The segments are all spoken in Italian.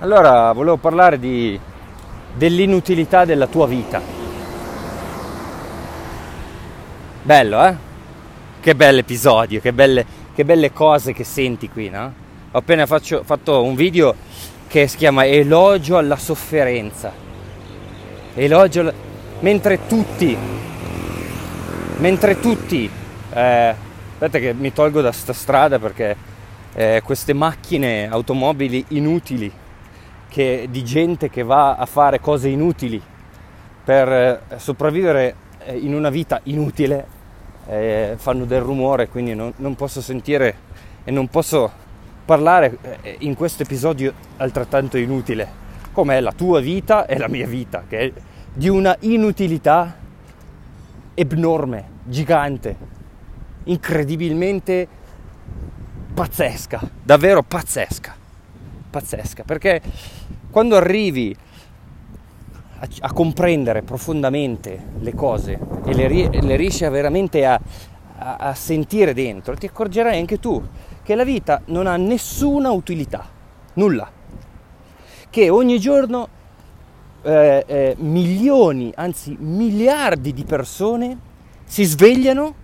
Allora, volevo parlare di, dell'inutilità della tua vita. Bello, eh? Che bell'episodio, che belle, che belle cose che senti qui, no? Ho appena faccio, fatto un video che si chiama Elogio alla sofferenza. Elogio alla... Mentre tutti, mentre tutti, eh, aspetta che mi tolgo da sta strada perché eh, queste macchine, automobili inutili che, di gente che va a fare cose inutili per eh, sopravvivere eh, in una vita inutile eh, fanno del rumore, quindi non, non, posso sentire e non posso parlare eh, in questo episodio altrettanto inutile, come è la tua vita e la mia vita, che è di una inutilità abnorme, gigante, incredibilmente pazzesca, davvero pazzesca pazzesca, perché quando arrivi a, a comprendere profondamente le cose e le, le riesci veramente a, a, a sentire dentro, ti accorgerai anche tu che la vita non ha nessuna utilità, nulla, che ogni giorno eh, eh, milioni, anzi miliardi di persone si svegliano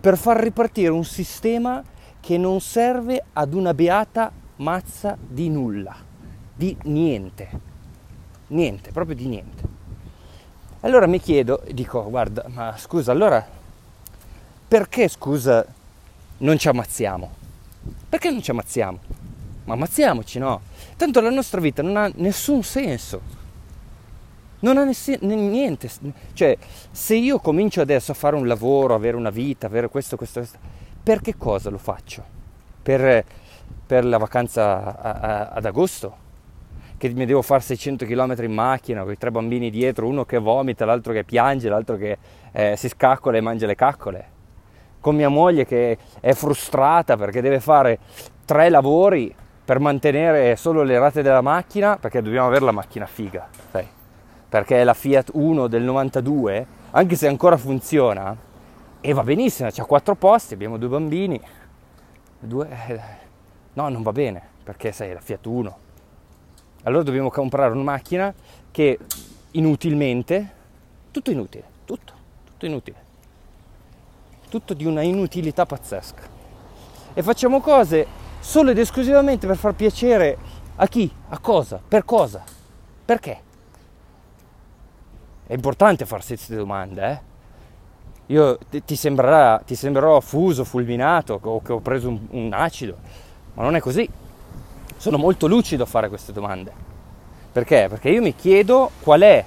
per far ripartire un sistema che non serve ad una beata mazza di nulla, di niente, niente, proprio di niente. Allora mi chiedo, dico, guarda, ma scusa, allora perché, scusa, non ci ammazziamo? Perché non ci ammazziamo? Ma ammazziamoci, no? Tanto la nostra vita non ha nessun senso. Non ha nessi- niente. Cioè, se io comincio adesso a fare un lavoro, avere una vita, avere questo, questo, questo, per che cosa lo faccio? Per per la vacanza a, a, ad agosto, che mi devo fare 600 km in macchina con i tre bambini dietro, uno che vomita, l'altro che piange, l'altro che eh, si scaccola e mangia le caccole, con mia moglie che è frustrata perché deve fare tre lavori per mantenere solo le rate della macchina, perché dobbiamo avere la macchina figa, sai? perché la Fiat 1 del 92, anche se ancora funziona, e va benissimo, c'ha quattro posti, abbiamo due bambini, due, eh, No, non va bene, perché sei la Fiat 1. Allora dobbiamo comprare una macchina che inutilmente, tutto inutile, tutto, tutto inutile. Tutto di una inutilità pazzesca. E facciamo cose solo ed esclusivamente per far piacere a chi? A cosa? Per cosa? Perché? È importante farsi queste domande, eh? Io ti, sembrerà, ti sembrerò fuso, fulminato o che ho preso un, un acido ma non è così. Sono molto lucido a fare queste domande. Perché? Perché io mi chiedo qual è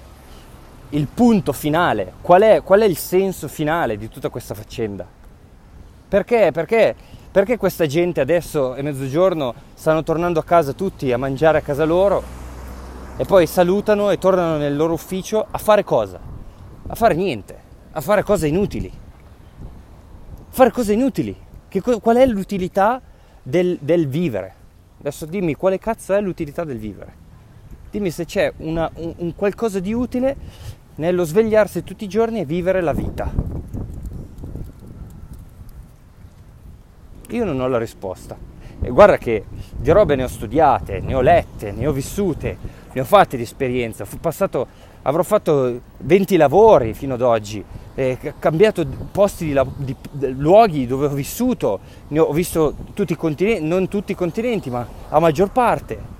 il punto finale, qual è, qual è il senso finale di tutta questa faccenda. Perché? Perché? Perché questa gente adesso è mezzogiorno, stanno tornando a casa tutti a mangiare a casa loro e poi salutano e tornano nel loro ufficio a fare cosa? A fare niente, a fare cose inutili. Fare cose inutili. Che, qual è l'utilità del, del vivere. Adesso dimmi quale cazzo è l'utilità del vivere. Dimmi se c'è una, un, un qualcosa di utile nello svegliarsi tutti i giorni e vivere la vita. Io non ho la risposta. E guarda che di robe ne ho studiate, ne ho lette, ne ho vissute, ne ho fatte di esperienza. Passato, avrò fatto 20 lavori fino ad oggi, eh, cambiato posti di, di, di, luoghi dove ho vissuto, ne ho visto tutti i continenti, non tutti i continenti, ma la maggior parte.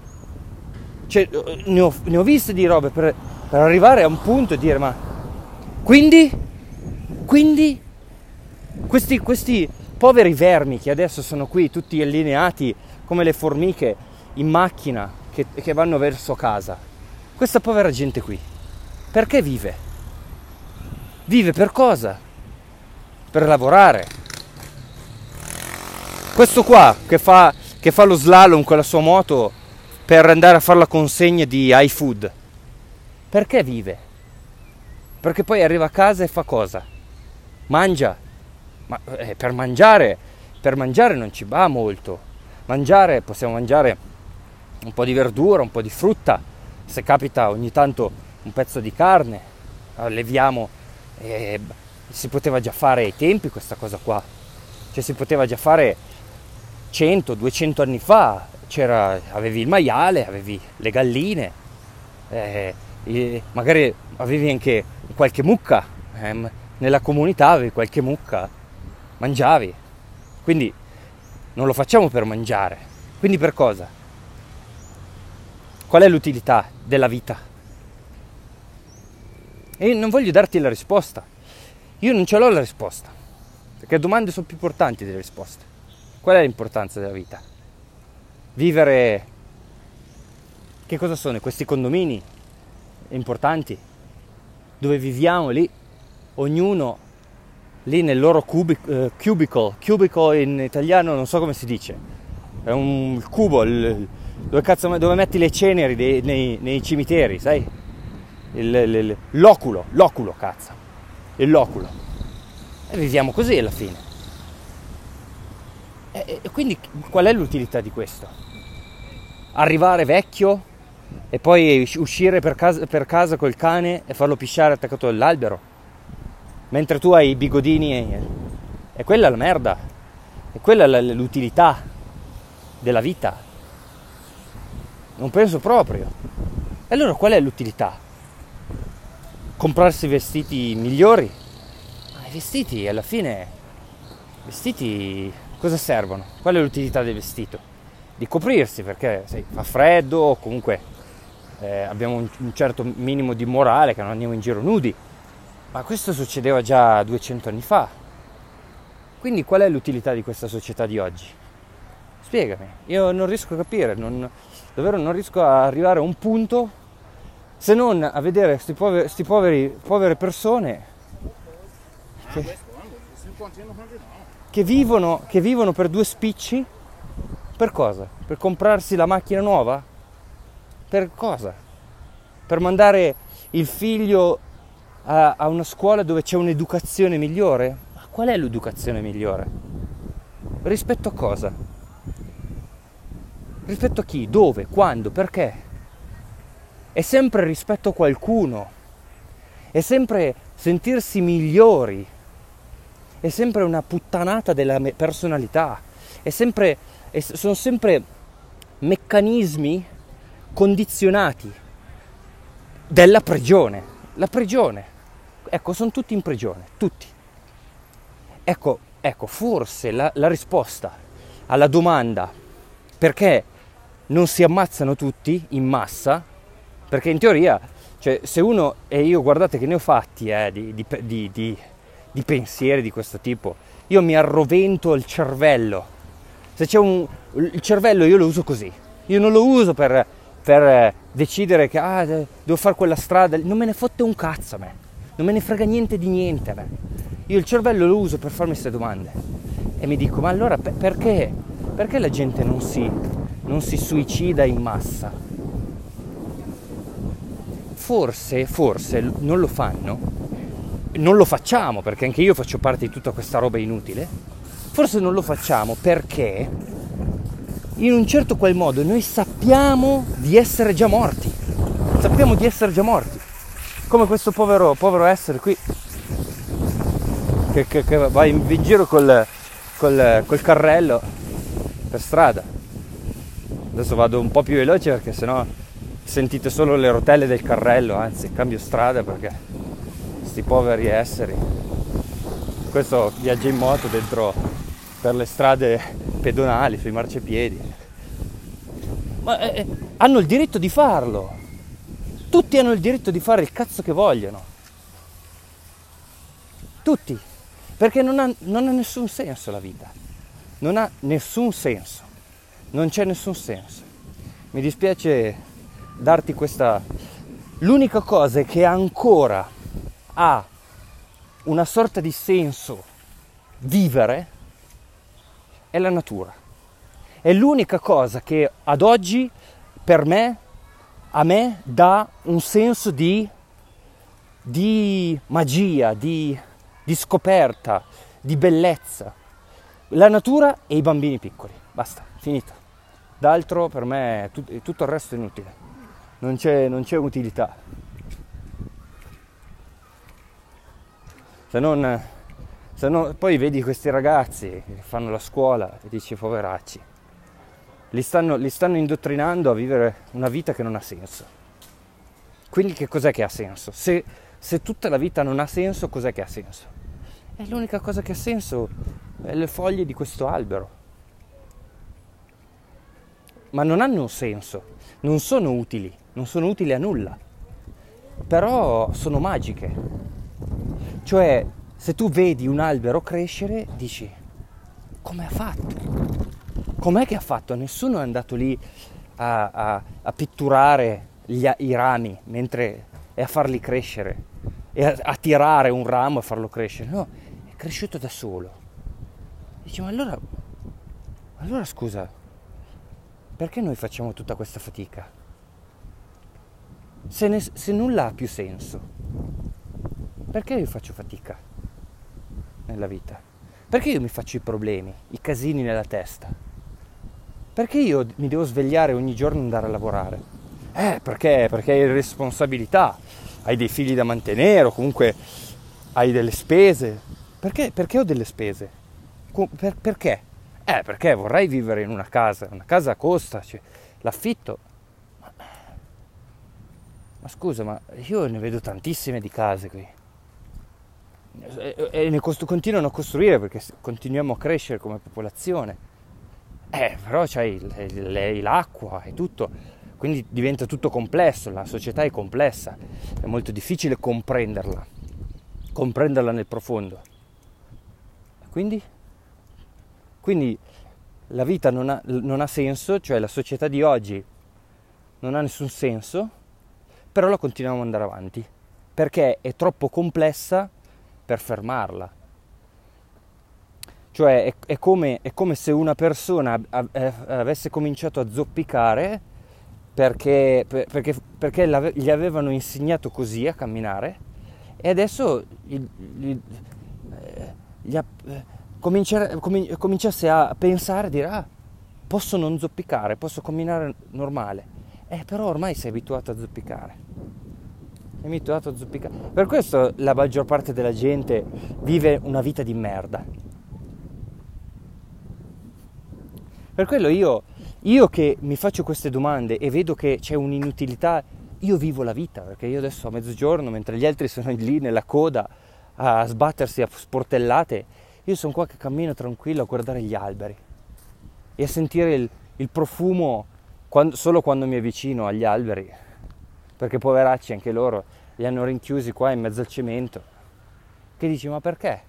Cioè, ne ho, ne ho viste di robe per, per arrivare a un punto e dire ma quindi, quindi questi, questi poveri vermi che adesso sono qui tutti allineati come le formiche in macchina che, che vanno verso casa, questa povera gente qui, perché vive? Vive per cosa? Per lavorare. Questo qua che fa, che fa lo slalom con la sua moto per andare a fare la consegna di iFood, perché vive? Perché poi arriva a casa e fa cosa? Mangia. Ma eh, per mangiare, per mangiare non ci va molto. Mangiare, possiamo mangiare un po' di verdura, un po' di frutta, se capita ogni tanto un pezzo di carne, leviamo e si poteva già fare ai tempi questa cosa qua, cioè si poteva già fare 100, 200 anni fa, c'era, avevi il maiale, avevi le galline, eh, magari avevi anche qualche mucca, ehm, nella comunità avevi qualche mucca, mangiavi. Quindi non lo facciamo per mangiare. Quindi per cosa? Qual è l'utilità della vita? E non voglio darti la risposta. Io non ce l'ho la risposta. Perché le domande sono più importanti delle risposte. Qual è l'importanza della vita? Vivere... Che cosa sono questi condomini importanti? Dove viviamo lì, ognuno lì nel loro cubic- uh, cubicle, cubicle in italiano non so come si dice, è un cubo il, dove, cazzo, dove metti le ceneri dei, nei, nei, cimiteri, sai? Il, il, l'oculo, l'oculo cazzo, il loculo. E viviamo così alla fine. E, e quindi qual è l'utilità di questo? Arrivare vecchio e poi uscire per casa, per casa col cane e farlo pisciare attaccato all'albero? mentre tu hai i bigodini e, e quella è la merda, e quella è l'utilità della vita. Non penso proprio. E allora qual è l'utilità? Comprarsi vestiti migliori? Ma i vestiti alla fine, vestiti cosa servono? Qual è l'utilità del vestito? Di coprirsi perché sai, fa freddo o comunque eh, abbiamo un, un certo minimo di morale che non andiamo in giro nudi ma questo succedeva già 200 anni fa. Quindi qual è l'utilità di questa società di oggi? Spiegami, io non riesco a capire, non, davvero non riesco a arrivare a un punto se non a vedere queste poveri, poveri, povere persone che, che, vivono, che vivono per due spicci. Per cosa? Per comprarsi la macchina nuova? Per cosa? Per mandare il figlio a, a una scuola dove c'è un'educazione migliore? Ma qual è l'educazione migliore? Rispetto a cosa? Rispetto a chi? Dove? Quando? Perché? È sempre rispetto a qualcuno, è sempre sentirsi migliori, è sempre una puttanata della personalità, è sempre, è, sono sempre meccanismi condizionati della prigione. La prigione. Ecco, sono tutti in prigione, tutti. Ecco, ecco forse la, la risposta alla domanda perché non si ammazzano tutti in massa, perché in teoria, cioè, se uno, e io guardate che ne ho fatti eh, di, di, di, di, pensieri di questo tipo, io mi arrovento il cervello. Se c'è un... il cervello io lo uso così, io non lo uso per, per decidere che ah, devo fare quella strada, non me ne fotte un cazzo a me non me ne frega niente di niente a me. Io il cervello lo uso per farmi queste domande e mi dico, ma allora per- perché? Perché la gente non si, non si suicida in massa? Forse, forse non lo fanno, non lo facciamo perché anche io faccio parte di tutta questa roba inutile, forse non lo facciamo perché in un certo qual modo noi sappiamo di essere già morti, sappiamo di essere già morti come questo povero, povero essere qui che, che, che va in, giro col, col, col, carrello per strada. Adesso vado un po' più veloce perché sennò sentite solo le rotelle del carrello, anzi cambio strada perché questi poveri esseri. Questo viaggia in moto dentro per le strade pedonali, sui marciapiedi. Ma eh, eh hanno il diritto di farlo, tutti hanno il diritto di fare il cazzo che vogliono. Tutti. Perché non ha, non ha nessun senso la vita. Non ha nessun senso. Non c'è nessun senso. Mi dispiace darti questa... L'unica cosa che ancora ha una sorta di senso vivere è la natura. È l'unica cosa che ad oggi per me a me dà un senso di, di magia, di, di scoperta, di bellezza. La natura e i bambini piccoli. Basta, finito. D'altro per me tut- tutto il resto è inutile. Non c'è, non c'è utilità. Se non, se non, poi vedi questi ragazzi che fanno la scuola e dici poveracci. li stanno, li stanno indottrinando a vivere una vita che non ha senso. Quindi che cos'è che ha senso? Se, se tutta la vita non ha senso, cos'è che ha senso? E l'unica cosa che ha senso è le foglie di questo albero. Ma non hanno un senso, non sono utili, non sono utili a nulla, però sono magiche. Cioè, se tu vedi un albero crescere, dici, come ha fatto? Com'è che ha fatto? Nessuno è andato lì a, a, a pitturare gli, i rami mentre, e a farli crescere e a, a, tirare un ramo e farlo crescere. No, è cresciuto da solo. Dice, ma allora, allora scusa, perché noi facciamo tutta questa fatica? Se, ne, se nulla ha più senso, perché io faccio fatica nella vita? Perché io mi faccio i problemi, i casini nella testa? Perché io mi devo svegliare ogni giorno e andare a lavorare? Eh, perché? Perché hai responsabilità, hai dei figli da mantenere o comunque hai delle spese. Perché, perché ho delle spese? Per, perché? Eh, perché vorrei vivere in una casa, una casa costa, cioè, l'affitto. Ma, scusa, ma io ne vedo tantissime di case qui. E, ne cost- continuano a costruire perché continuiamo a crescere come popolazione. Eh, però c'hai l'acqua e tutto quindi diventa tutto complesso, la società è complessa, è molto difficile comprenderla, comprenderla nel profondo. Quindi, quindi la vita non ha, non ha senso, cioè la società di oggi non ha nessun senso, però la continuiamo ad andare avanti, perché è troppo complessa per fermarla. Cioè è, è, come, è come, se una persona avesse cominciato a zoppicare perché, perché, perché gli avevano insegnato così a camminare e adesso gli, gli, eh, gli cominciasse a pensare, dire ah, posso non zoppicare, posso camminare normale. Eh, però ormai sei abituato a zoppicare. Sei abituato a zoppicare. Per questo la maggior parte della gente vive una vita di merda. Per quello io io che mi faccio queste domande e vedo che c'è un'inutilità, io vivo la vita, perché io adesso a mezzogiorno, mentre gli altri sono lì nella coda a sbattersi a sportellate, io sono qua che cammino tranquillo a guardare gli alberi e a sentire il, il profumo quando, solo quando mi avvicino agli alberi, perché poveracci anche loro li hanno rinchiusi qua in mezzo al cemento. Che dici, ma perché?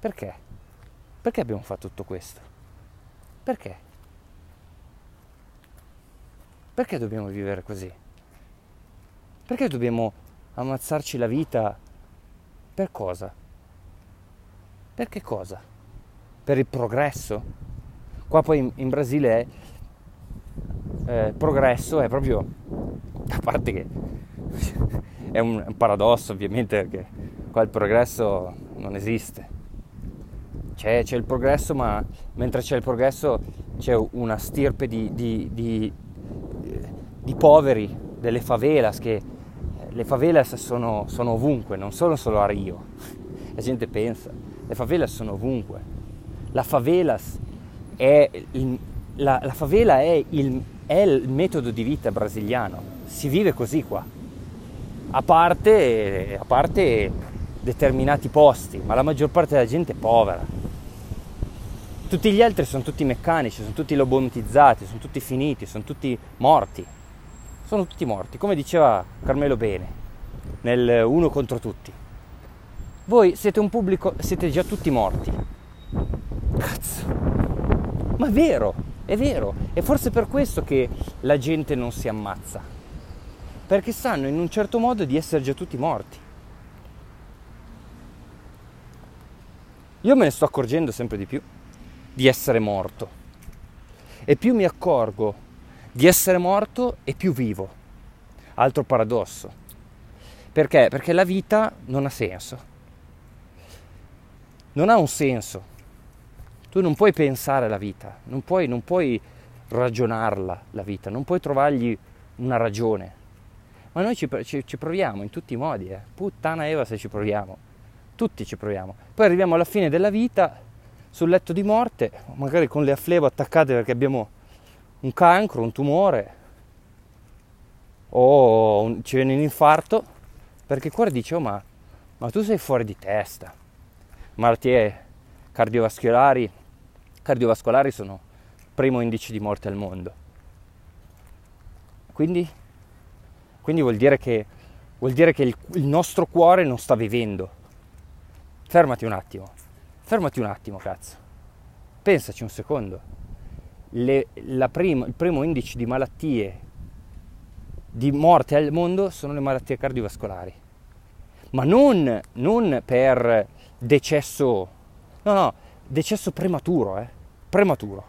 Perché? Perché abbiamo fatto tutto questo? Perché? Perché dobbiamo vivere così? Perché dobbiamo ammazzarci la vita? Per cosa? Per cosa? Per il progresso? Qua poi in, in Brasile è, eh, progresso è proprio, a parte che è un, paradosso ovviamente perché qua il progresso non esiste. C'è, c'è, il progresso, ma mentre c'è il progresso c'è una stirpe di, di, di, di poveri, delle favelas, che eh, le favelas sono, sono ovunque, non sono solo a Rio. La gente pensa, le favelas sono ovunque. La favelas è il, la, la favela è il, è il metodo di vita brasiliano, si vive così qua. A parte, a parte determinati posti, ma la maggior parte della gente è povera. Tutti gli altri sono tutti meccanici, sono tutti lobotizzati, sono tutti finiti, sono tutti morti sono tutti morti, come diceva Carmelo Bene nel Uno contro tutti. Voi siete un pubblico, siete già tutti morti. Cazzo. Ma è vero, è vero. E forse per questo che la gente non si ammazza. Perché sanno in un certo modo di essere già tutti morti. Io me ne sto accorgendo sempre di più di essere morto. E più mi accorgo di essere morto e più vivo. Altro paradosso. Perché? Perché la vita non ha senso. Non ha un senso. Tu non puoi pensare alla vita, non puoi, non puoi ragionarla la vita, non puoi trovargli una ragione. Ma noi ci, ci, ci proviamo in tutti i modi, eh. puttana Eva se ci proviamo, tutti ci proviamo. Poi arriviamo alla fine della vita sul letto di morte, magari con le afflevo attaccate perché abbiamo un cancro, un tumore o un, ci viene un infarto, perché il cuore dice, oh ma, ma tu sei fuori di testa. Malattie cardiovascolari, cardiovascolari sono primo indice di morte al mondo. Quindi, quindi vuol dire che, vuol dire che il, il nostro cuore non sta vivendo. Fermati un attimo, fermati un attimo, cazzo. Pensaci un secondo. Le, prima, il primo indice di malattie di morte al mondo sono le malattie cardiovascolari. Ma non, non per decesso, no, no, decesso prematuro, eh, prematuro.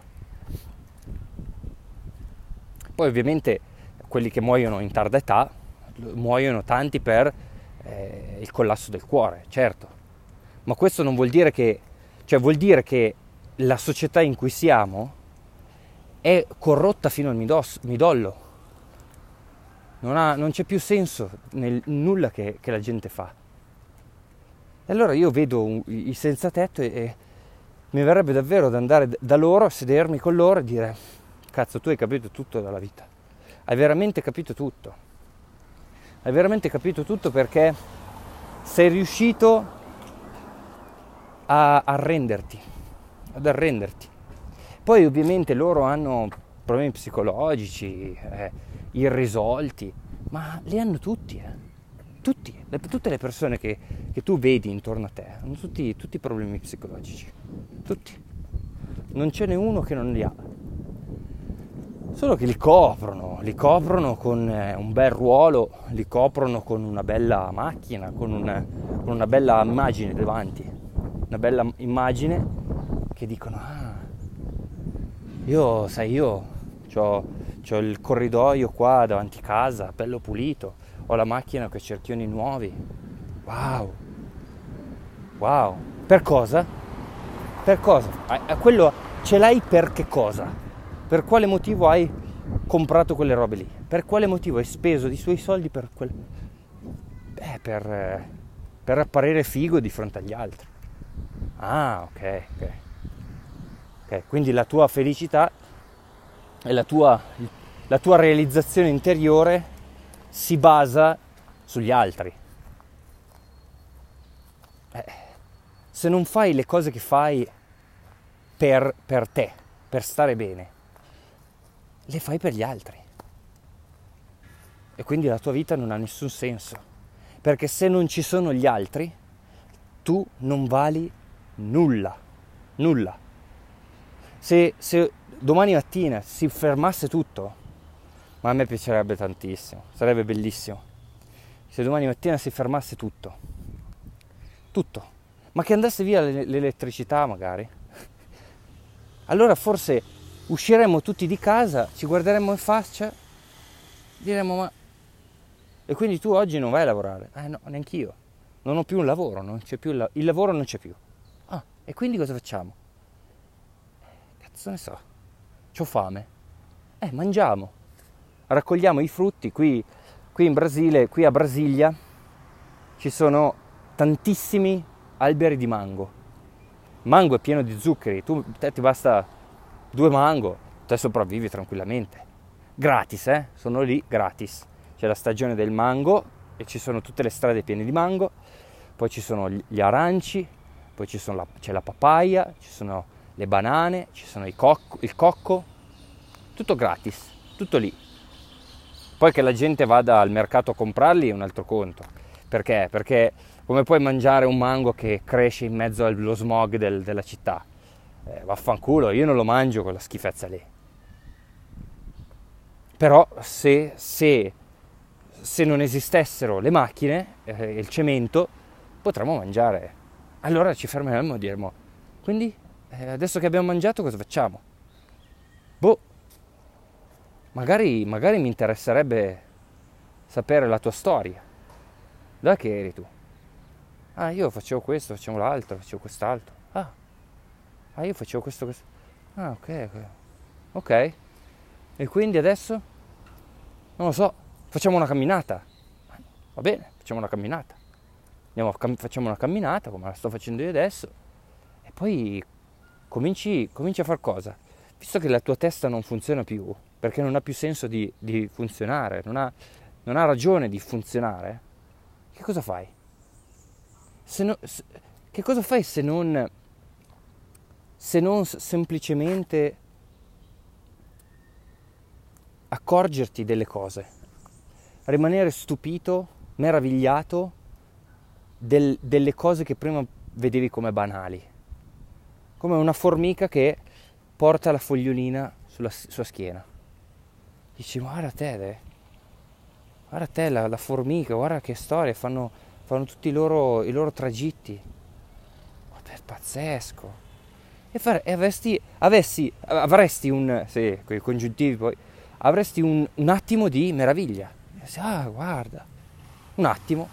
Poi ovviamente quelli che muoiono in tarda età muoiono tanti per eh, il collasso del cuore, certo. Ma questo non vuol dire che, cioè vuol dire che la società in cui siamo è corrotta fino al midos, midollo. Non, ha, non, c'è più senso nel nulla che, che, la gente fa. E allora io vedo i senza tetto e, e mi verrebbe davvero da andare da loro, sedermi con loro e dire cazzo tu hai capito tutto dalla vita hai veramente capito tutto. Hai veramente capito tutto perché sei riuscito a arrenderti, ad arrenderti. Poi ovviamente loro hanno problemi psicologici, eh, irrisolti, ma li hanno tutti, eh. Tutti, le, tutte le persone che, che, tu vedi intorno a te hanno tutti, tutti problemi psicologici, tutti. Non ce n'è uno che non li ha. Solo che li coprono, li coprono con eh, un bel ruolo, li coprono con una bella macchina, con una, con una bella immagine davanti, una bella immagine che dicono, ah, io, sai, io ho il corridoio qua davanti a casa, bello pulito, ho la macchina con i cerchioni nuovi, wow, wow, per cosa? Per cosa? A quello ce l'hai per che cosa? Per quale motivo hai comprato quelle robe lì? Per quale motivo hai speso i suoi soldi per quel... Beh, per, per apparire figo di fronte agli altri. Ah, ok, ok. Ok, quindi la tua felicità e la tua, la tua realizzazione interiore si basa sugli altri. Eh, se non fai le cose che fai per, per te, per stare bene, le fai per gli altri. E quindi la tua vita non ha nessun senso. Perché se non ci sono gli altri, tu non vali nulla. Nulla. Se, se domani mattina si fermasse tutto, ma a me piacerebbe tantissimo, sarebbe bellissimo. Se domani mattina si fermasse tutto, tutto, ma che andasse via l'elettricità magari, allora forse usciremo tutti di casa, ci guarderemo in faccia, diremo ma... E quindi tu oggi non vai a lavorare? Eh no, neanch'io. Non ho più un lavoro, non c'è più la... il lavoro non c'è più. Ah, e quindi cosa facciamo? Cazzo ne so, ho fame. Eh, mangiamo. Raccogliamo i frutti qui, qui in Brasile, qui a Brasilia ci sono tantissimi alberi di mango. Mango è pieno di zuccheri, tu te ti basta due mango, te sopravvivi tranquillamente. Gratis, eh? Sono lì gratis. C'è la stagione del mango e ci sono tutte le strade piene di mango, poi ci sono gli aranci, poi la, c'è la papaya, ci sono le banane, ci sono cocco, il cocco, tutto gratis, tutto lì. Poi che la gente vada al mercato a comprarli è un altro conto. Perché? Perché come puoi mangiare un mango che cresce in mezzo allo smog del, della città? eh, vaffanculo, io non lo mangio quella schifezza lì. Però se, se, se non esistessero le macchine e eh, il cemento, potremmo mangiare. Allora ci fermeremmo e diremo, quindi eh, adesso che abbiamo mangiato cosa facciamo? Boh, magari, magari mi interesserebbe sapere la tua storia. Da che eri tu? Ah, io facevo questo, facevo l'altro, facevo quest'altro. Ah, Ah, io facevo questo, questo. Ah, ok, ok. Ok. E quindi adesso? Non lo so, facciamo una camminata. Va bene, facciamo una camminata. Andiamo, facciamo una camminata come la sto facendo io adesso. E poi cominci, cominci a far cosa? visto che la tua testa non funziona più, perché non ha più senso di, di funzionare, non ha, non ha, ragione di funzionare, che cosa fai? No, se, che cosa fai se non, se non semplicemente accorgerti delle cose, rimanere stupito, meravigliato del, delle cose che prima vedevi come banali, come una formica che porta la fogliolina sulla sua schiena. Dici, guarda te, de. guarda te la, la, formica, guarda che storia, fanno, fanno tutti i loro, i loro tragitti. È pazzesco. E, fare, e avresti, avessi, avresti un, sì, con i congiuntivi poi, avresti un, un attimo di meraviglia. Ah, guarda, un attimo.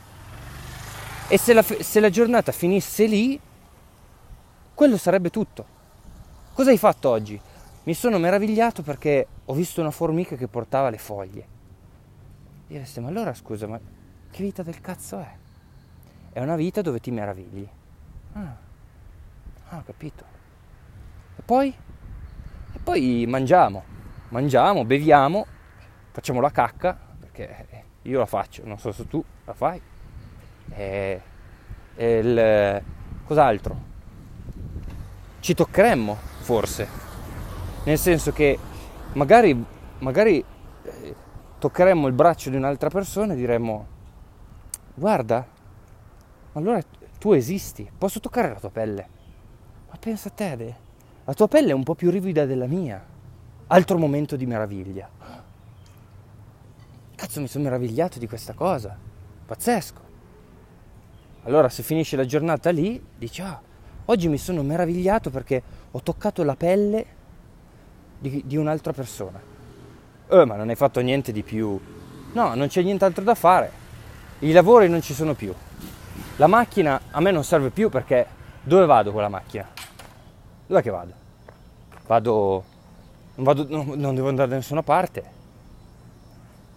E se la, se la giornata finisse lì, quello sarebbe tutto. Cosa hai fatto oggi? Mi sono meravigliato perché ho visto una formica che portava le foglie. Direste, ma allora scusa, ma che vita del cazzo è? È una vita dove ti meravigli. Ah, ah ho capito. E poi? E poi mangiamo, mangiamo, beviamo, facciamo la cacca, perché io la faccio, non so se tu la fai. E, e il, cos'altro? Ci toccheremmo forse. Nel senso che magari, magari eh, toccheremmo il braccio di un'altra persona e diremmo, guarda, allora tu esisti, posso toccare la tua pelle. Ma pensa a te, De, la tua pelle è un po' più rivida della mia. Altro momento di meraviglia. Cazzo, mi sono meravigliato di questa cosa. Pazzesco. Allora, se finisce la giornata lì, dici, ah, oggi mi sono meravigliato perché ho toccato la pelle di, di un'altra persona. Eh, ma non hai fatto niente di più. No, non c'è nient'altro da fare. I lavori non ci sono più. La macchina a me non serve più perché dove vado con la macchina? Dov'è che vado? Vado. Non, vado, no, non devo andare da nessuna parte.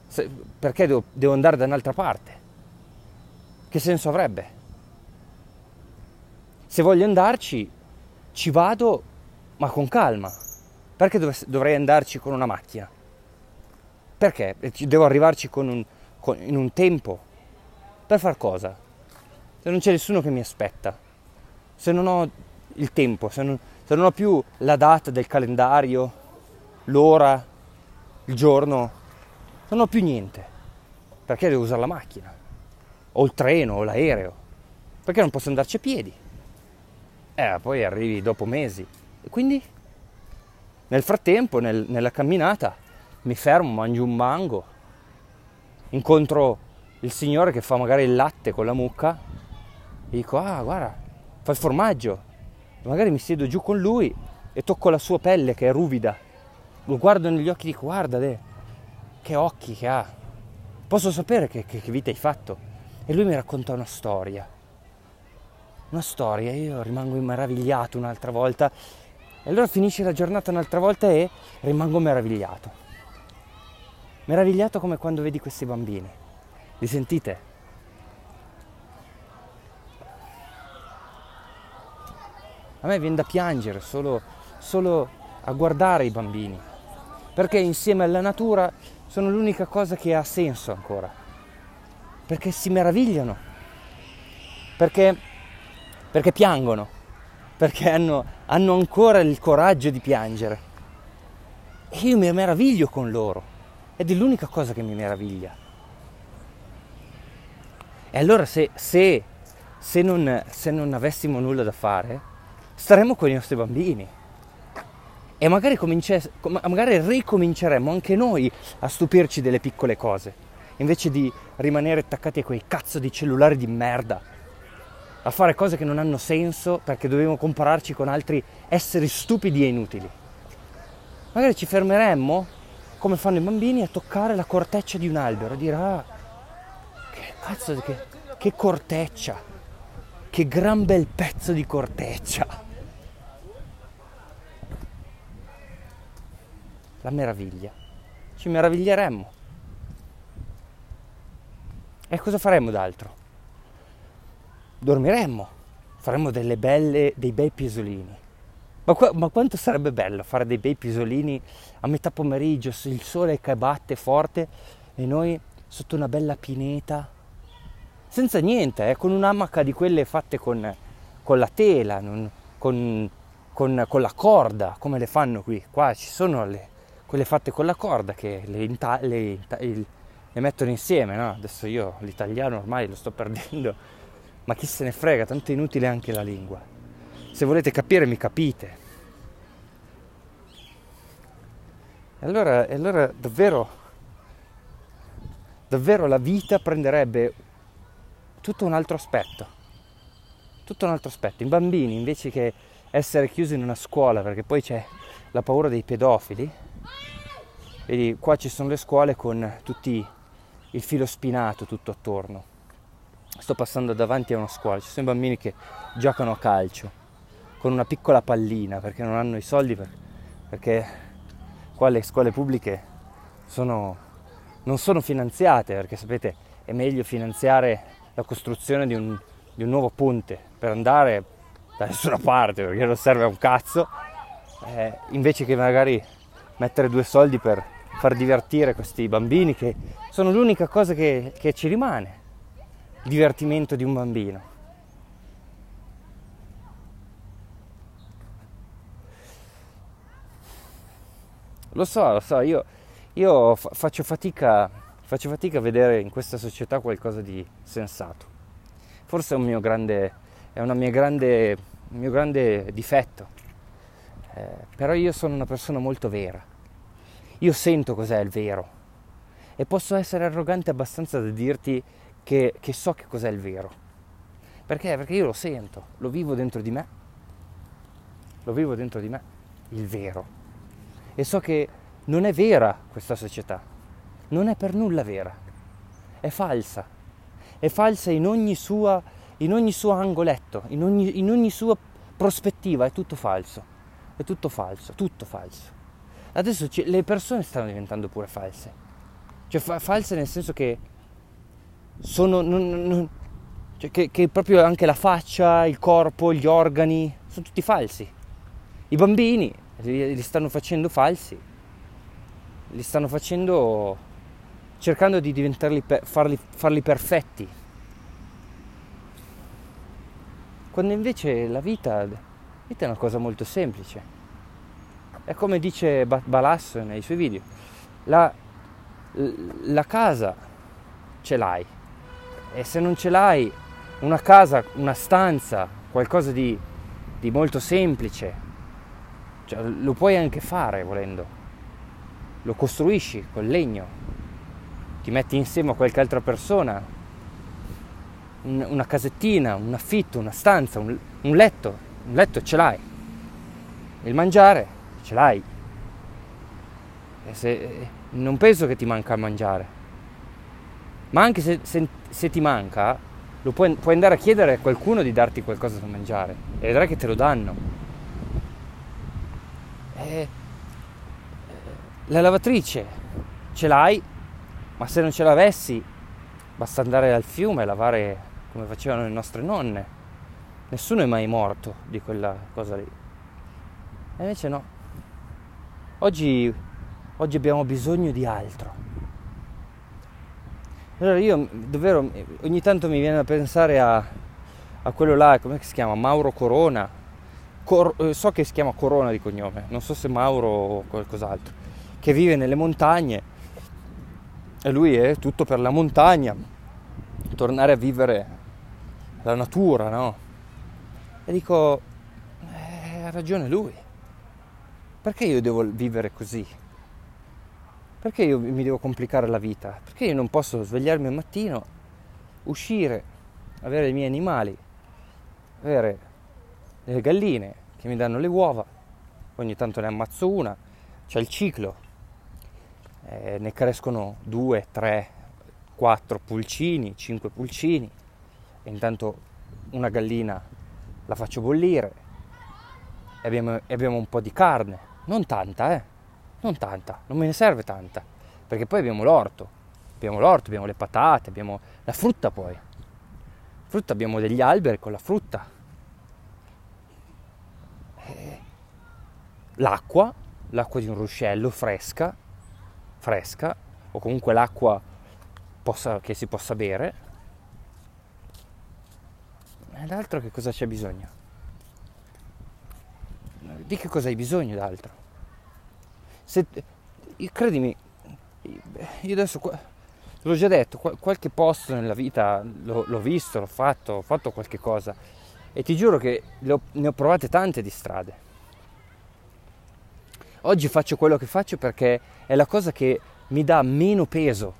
Se, perché devo, devo andare da un'altra parte? Che senso avrebbe? Se voglio andarci, ci vado ma con calma. Perché dov- dovrei andarci con una macchina? Perché? Devo arrivarci con un, con, in un tempo. Per far cosa? Se non c'è nessuno che mi aspetta, se non ho il tempo, se non, se non ho più la data del calendario, l'ora, il giorno, non ho più niente. Perché devo usare la macchina? O il treno, o l'aereo? Perché non posso andarci a piedi? Eh, poi arrivi dopo mesi. E quindi nel frattempo, nel, nella camminata, mi fermo, mangio un mango, incontro il signore che fa magari il latte con la mucca e dico, ah, guarda, fa il formaggio. E magari mi siedo giù con lui e tocco la sua pelle che è ruvida. Lo guardo negli occhi e dico, guarda, che occhi che ha. Posso sapere che, che, che vita hai fatto? E lui mi racconta una storia una storia, io rimango meravigliato un'altra volta e allora finisce la giornata un'altra volta e rimango meravigliato. Meravigliato come quando vedi questi bambini. Li sentite? A me viene da piangere solo, solo a guardare i bambini, perché insieme alla natura sono l'unica cosa che ha senso ancora, perché si meravigliano, perché perché piangono, perché hanno, hanno ancora il coraggio di piangere. E io mi meraviglio con loro, ed è l'unica cosa che mi meraviglia. E allora se, se, se, non, se non avessimo nulla da fare, staremmo con i nostri bambini. E magari, magari ricominceremmo anche noi a stupirci delle piccole cose, invece di rimanere attaccati a quei cazzo di cellulari di merda a fare cose che non hanno senso perché dobbiamo compararci con altri esseri stupidi e inutili. Magari ci fermeremmo, come fanno i bambini, a toccare la corteccia di un albero, a dire ah, che cazzo, che, che corteccia, che gran bel pezzo di corteccia. La meraviglia. Ci meraviglieremmo. E cosa faremmo d'altro? Dormiremmo, faremmo belle, dei bei piesolini. Ma, qua, ma, quanto sarebbe bello fare dei bei pisolini a metà pomeriggio, il sole che batte forte e noi sotto una bella pineta, senza niente, eh, con un'amaca di quelle fatte con, con la tela, non, con, con, con, la corda, come le fanno qui. Qua ci sono le, quelle fatte con la corda che le, inta- le, le mettono insieme, no? Adesso io l'italiano ormai lo sto perdendo, ma chi se ne frega, tanto è inutile anche la lingua. Se volete capire mi capite. E allora, allora davvero, davvero la vita prenderebbe tutto un altro aspetto. Tutto un altro aspetto. I bambini invece che essere chiusi in una scuola perché poi c'è la paura dei pedofili, vedi qua ci sono le scuole con tutti il filo spinato tutto attorno. Sto passando davanti a una scuola, ci sono i bambini che giocano a calcio con una piccola pallina perché non hanno i soldi per, perché qua le scuole pubbliche sono, non sono finanziate perché sapete è meglio finanziare la costruzione di un, di un nuovo ponte per andare da nessuna parte perché non serve a un cazzo eh, invece che magari mettere due soldi per far divertire questi bambini che sono l'unica cosa che, che ci rimane, divertimento di un bambino. Lo so, lo so, io, io faccio, fatica, faccio fatica a vedere in questa società qualcosa di sensato. Forse è un mio grande, è grande, un mio grande difetto, eh, però io sono una persona molto vera io sento cos'è il vero e posso essere arrogante abbastanza da dirti che, che so che cos'è il vero. Perché? Perché io lo sento, lo vivo dentro di me, lo vivo dentro di me, il vero. E so che non è vera questa società, non è per nulla vera, è falsa, è falsa in ogni sua, in ogni suo angoletto, in ogni, in ogni sua prospettiva, è tutto falso, è tutto falso, tutto falso. Adesso c- le persone stanno diventando pure false. Cioè fa- false nel senso che sono... Non, non, cioè che, che proprio anche la faccia, il corpo, gli organi, sono tutti falsi. I bambini li, li stanno facendo falsi. Li stanno facendo cercando di diventarli, farli, farli perfetti. Quando invece la vita, la vita è una cosa molto semplice. È come dice Balas nei suoi video, la, la casa ce l'hai e se non ce l'hai una casa, una stanza, qualcosa di, di molto semplice, cioè, lo puoi anche fare volendo, lo costruisci col legno, ti metti insieme a qualche altra persona, un, una casettina, un affitto, una stanza, un, un letto, un letto ce l'hai, il mangiare ce l'hai. Se, non penso che ti manca a mangiare. Ma anche se, se, se ti manca, puoi, puoi, andare a chiedere a qualcuno di darti qualcosa da mangiare e vedrai che te lo danno. E, la lavatrice ce l'hai, ma se non ce l'avessi, basta andare al fiume e lavare come facevano le nostre nonne. Nessuno è mai morto di quella cosa lì. E invece no. Oggi, oggi abbiamo bisogno di altro. Allora io davvero ogni tanto mi viene a pensare a, a quello là, come si chiama? Mauro Corona. Cor, eh, so che si chiama Corona di cognome, non so se Mauro o qualcos'altro, che vive nelle montagne e lui è tutto per la montagna, tornare a vivere la natura, no? E dico, eh, ha ragione lui. Perché io devo vivere così? Perché io mi devo complicare la vita? Perché io non posso svegliarmi al mattino, uscire, avere i miei animali, avere le galline che mi danno le uova, ogni tanto ne ammazzo una, c'è il ciclo, eh, ne crescono due, tre, quattro pulcini, cinque pulcini, e intanto una gallina la faccio bollire e abbiamo, e abbiamo un po' di carne non tanta, eh. Non tanta, non me ne serve tanta. Perché poi abbiamo l'orto. Abbiamo l'orto, abbiamo le patate, abbiamo la frutta poi. Frutta abbiamo degli alberi con la frutta. E, l'acqua, l'acqua di un ruscello fresca, fresca, o comunque l'acqua possa, che si possa bere. E l'altro che cosa c'è bisogno? Di che cosa hai bisogno d'altro? Se, credimi, io adesso l'ho già detto, qualche posto nella vita l'ho, l'ho visto, l'ho fatto, ho fatto qualche cosa e ti giuro che ho, ne ho provate tante di strade. Oggi faccio quello che faccio perché è la cosa che mi dà meno peso,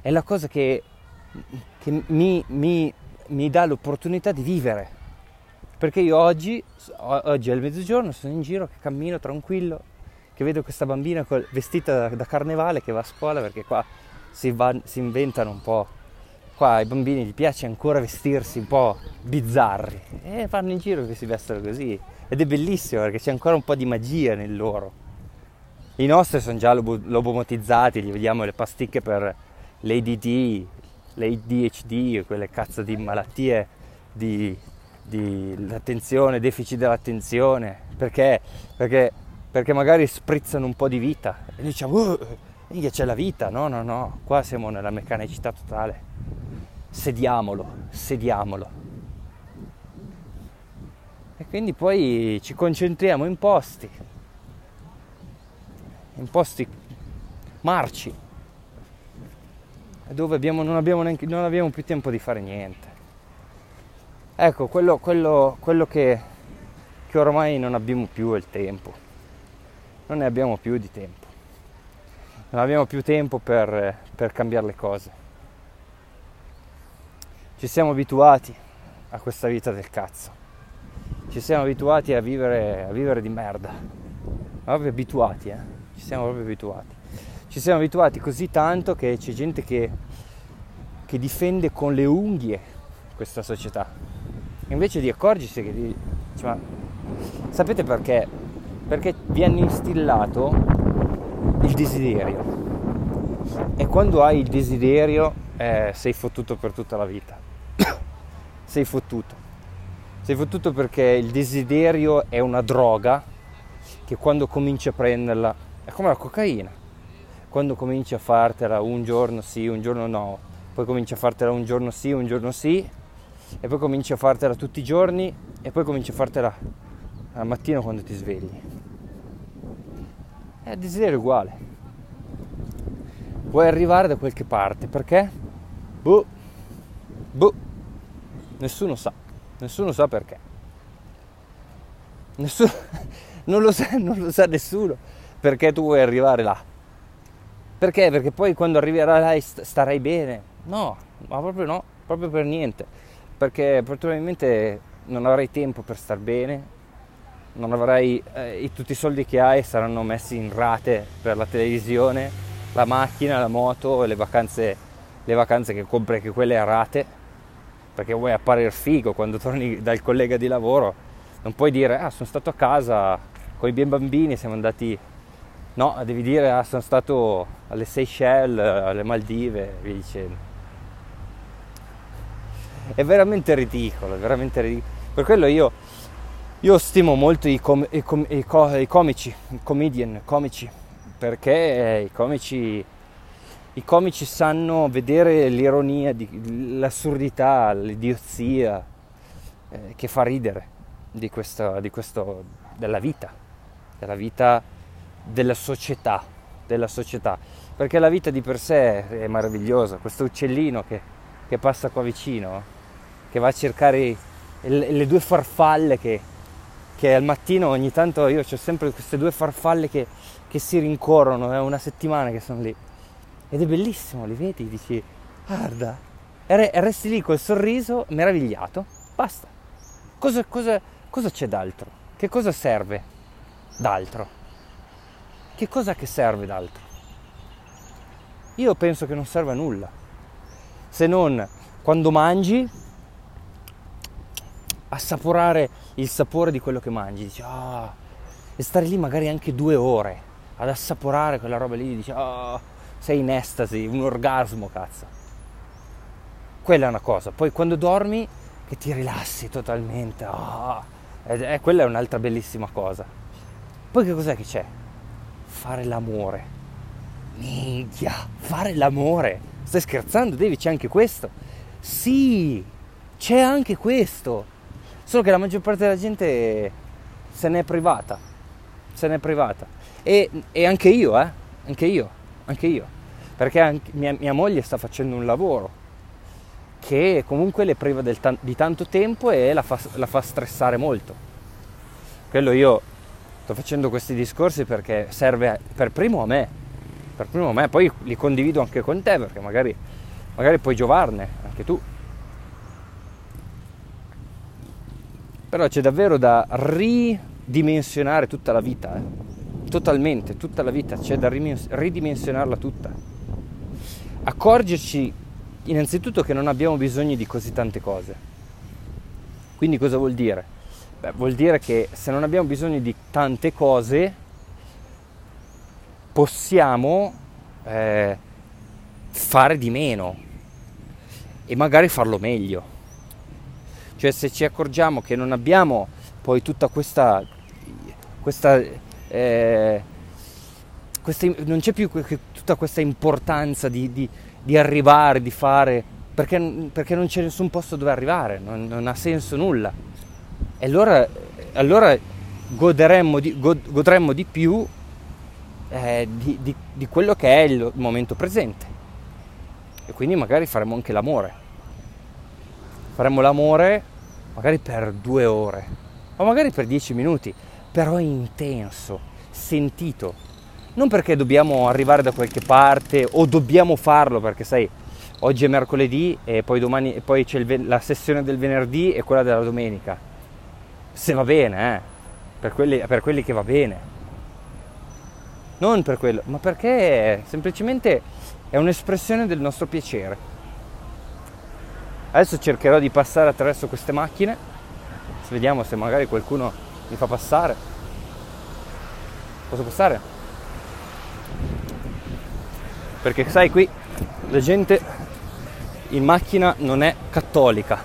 è la cosa che, che mi, mi, mi dà l'opportunità di vivere. Perché io oggi, oggi è il mezzogiorno, sono in giro, che cammino tranquillo, che vedo questa bambina vestita da, da carnevale che va a scuola perché qua si, va, si inventano un po'. Qua ai bambini gli piace ancora vestirsi un po' bizzarri e fanno in giro che si vestono così. Ed è bellissimo perché c'è ancora un po' di magia nel loro. I nostri sono già lobomotizzati, gli vediamo le pasticche per l'ADD, l'ADHD, quelle cazzo di malattie di, di l'attenzione, deficit dell'attenzione, perché? perché? Perché magari sprizzano un po' di vita e diciamo, oh, c'è la vita, no, no, no, qua siamo nella meccanicità totale. Sediamolo, sediamolo. E quindi poi ci concentriamo in posti, in posti marci, dove abbiamo, non, abbiamo neanche, non, abbiamo più tempo di fare niente. Ecco, quello, quello, quello che, che ormai non abbiamo più è il tempo, non ne abbiamo più di tempo, non abbiamo più tempo per, per cambiare le cose. Ci siamo abituati a questa vita del cazzo, ci siamo abituati a vivere, a vivere di merda, proprio abituati, eh? ci siamo proprio abituati ci siamo abituati così tanto che c'è gente che, che difende con le unghie questa società. Invece di accorgersi che dice, ma sapete perché? Perché vi hanno instillato il desiderio. E quando hai il desiderio eh, sei fottuto per tutta la vita. sei fottuto. Sei fottuto perché il desiderio è una droga che quando cominci a prenderla è come la cocaina quando cominci a fartela un giorno sì, un giorno no, poi cominci a fartela un giorno sì, un giorno sì, e poi cominci a fartela tutti i giorni, e poi cominci a fartela al mattino quando ti svegli. È il desiderio uguale. Vuoi arrivare da qualche parte, perché? Boh, boh, nessuno sa, nessuno sa perché. Nessuno, non lo sa, non lo sa nessuno perché tu vuoi arrivare là perché? Perché poi quando arriverai là starai bene? No, ma proprio no, proprio per niente. Perché probabilmente non avrai tempo per star bene, avrai eh, tutti i soldi che hai saranno messi in rate per la televisione, la macchina, la moto, le vacanze, le vacanze che compri che quelle a rate, perché vuoi apparire figo quando torni dal collega di lavoro, non puoi dire ah sono stato a casa con i miei bambini, siamo andati No, devi dire, ah, sono stato alle Seychelles, alle Maldive, via dicendo. È veramente ridicolo, è veramente ridicolo. Per quello io, io stimo molto i, com- i, com- i, co- i comici, i comedian, comici, perché i comici, i comici sanno vedere l'ironia, di, l'assurdità, l'idiozia eh, che fa ridere di questo, di questo, della vita, della vita della società, della società, perché la vita di per sé è meravigliosa, questo uccellino che, che passa qua vicino, che va a cercare le, le due farfalle che, che, al mattino ogni tanto io ho sempre queste due farfalle che, che si rincorrono, è una settimana che sono lì, ed è bellissimo, li vedi, dici, guarda, e resti lì col sorriso meravigliato, basta. Cosa, cosa, cosa c'è d'altro? Che cosa serve d'altro? che cosa che serve d'altro? Io penso che non serve a nulla, se non quando mangi assaporare il sapore di quello che mangi, dici ah, e stare lì magari anche due ore ad assaporare quella roba lì, dici ah, sei in estasi, un orgasmo cazzo. Quella è una cosa, poi quando dormi che ti rilassi totalmente, ah, e, e quella è un'altra bellissima cosa Poi che cos'è che c'è? Fare l'amore. Minchia, fare l'amore. Stai scherzando, Devi? C'è anche questo? Sì, c'è anche questo. Solo che la maggior parte della gente se n'è privata. Se n'è privata. E, e anche io, eh? Anche io, anche io. Perché anche mia, mia moglie sta facendo un lavoro che comunque le priva t- di tanto tempo e la fa, la fa stressare molto. Quello io sto facendo questi discorsi perché serve per primo a me, per primo a me, poi li condivido anche con te perché magari, magari puoi giovarne anche tu. Però c'è davvero da ridimensionare tutta la vita, eh? totalmente, tutta la vita, c'è da ridimensionarla tutta. Accorgerci innanzitutto che non abbiamo bisogno di così tante cose. Quindi cosa vuol dire? Beh, vuol dire che se non abbiamo bisogno di tante cose, possiamo eh, fare di meno e magari farlo meglio. Cioè se ci accorgiamo che non abbiamo poi tutta questa, questa, eh, questa non c'è più tutta questa importanza di, di di arrivare, di fare, perché, perché non c'è nessun posto dove arrivare, non, non ha senso nulla. E allora, allora goderemmo, di, god, godremmo di più eh, di, di, quello che è il momento presente. E quindi magari faremo anche l'amore. Faremo l'amore magari per due ore, o magari per dieci minuti, però intenso, sentito, non perché dobbiamo arrivare da qualche parte o dobbiamo farlo perché sai oggi è mercoledì e poi domani e poi c'è il, la sessione del venerdì e quella della domenica. Se va bene eh? per, quelli, per quelli che va bene. Non per quello ma perché semplicemente è un'espressione del nostro piacere adesso cercherò di passare attraverso queste macchine vediamo se magari qualcuno mi fa passare posso passare? perché sai qui la gente in macchina non è cattolica.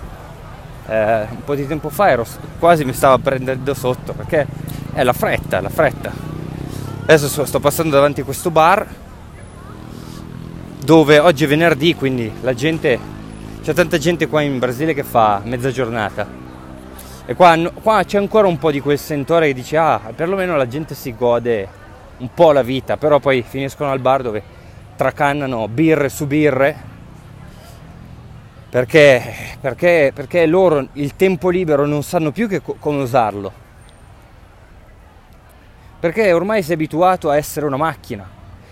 Eh, un po' di tempo fa ero quasi mi stava prendendo sotto perché è la fretta, la fretta. Adesso sto passando davanti a questo bar dove oggi è venerdì, quindi la gente c'è tanta gente qua in Brasile che fa mezza giornata. E qua, qua c'è ancora un po' di quel sentore che dice ah, perlomeno la gente si gode un po' la vita, però poi finiscono al bar dove tracannano birre su birre perché, perché, perché loro il tempo libero non sanno più che, come usarlo perché ormai sei abituato a essere una macchina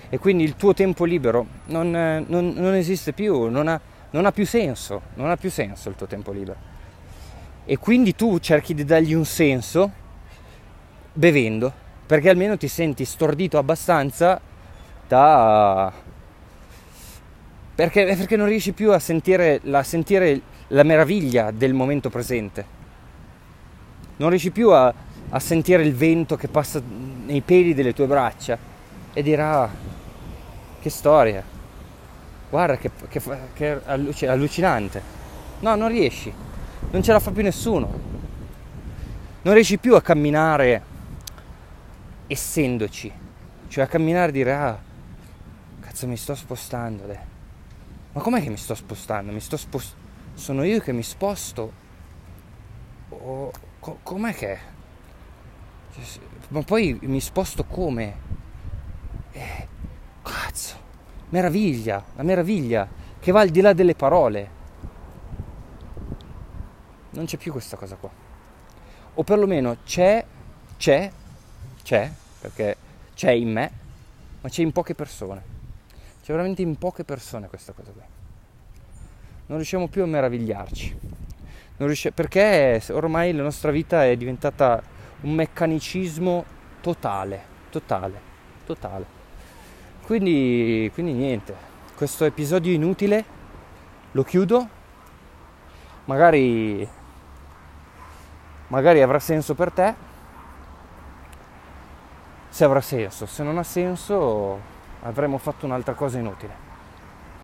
e quindi il tuo tempo libero non, non, non esiste più, non ha, non ha più senso, non ha più senso il tuo tempo libero. E quindi tu cerchi di dargli un senso bevendo, perché almeno ti senti stordito abbastanza da, perché, perché non riesci più a sentire la, sentire la, meraviglia del momento presente. Non riesci più a, a, sentire il vento che passa nei peli delle tue braccia e dirà ah, che storia, guarda che, che, che è allucinante. No, non riesci, non ce la fa più nessuno. Non riesci più a camminare essendoci, cioè a camminare e dire ah, cazzo mi sto spostando. Deh ma com'è che mi sto spostando? Mi sto spost- sono io che mi sposto? O co- com'è che? Cioè, ma poi mi sposto come? Eh, meraviglia, la meraviglia che va al di là delle parole. Non c'è più questa cosa qua. O perlomeno c'è, c'è, c'è, perché c'è in me, ma c'è in poche persone. C'è veramente in poche persone questa cosa qui. Non riusciamo più a meravigliarci. Riusci- perché ormai la nostra vita è diventata un meccanicismo totale, totale, totale. Quindi, quindi niente, questo episodio inutile lo chiudo. Magari, magari avrà senso per te. Se avrà senso, se non ha senso avremmo fatto un'altra cosa inutile.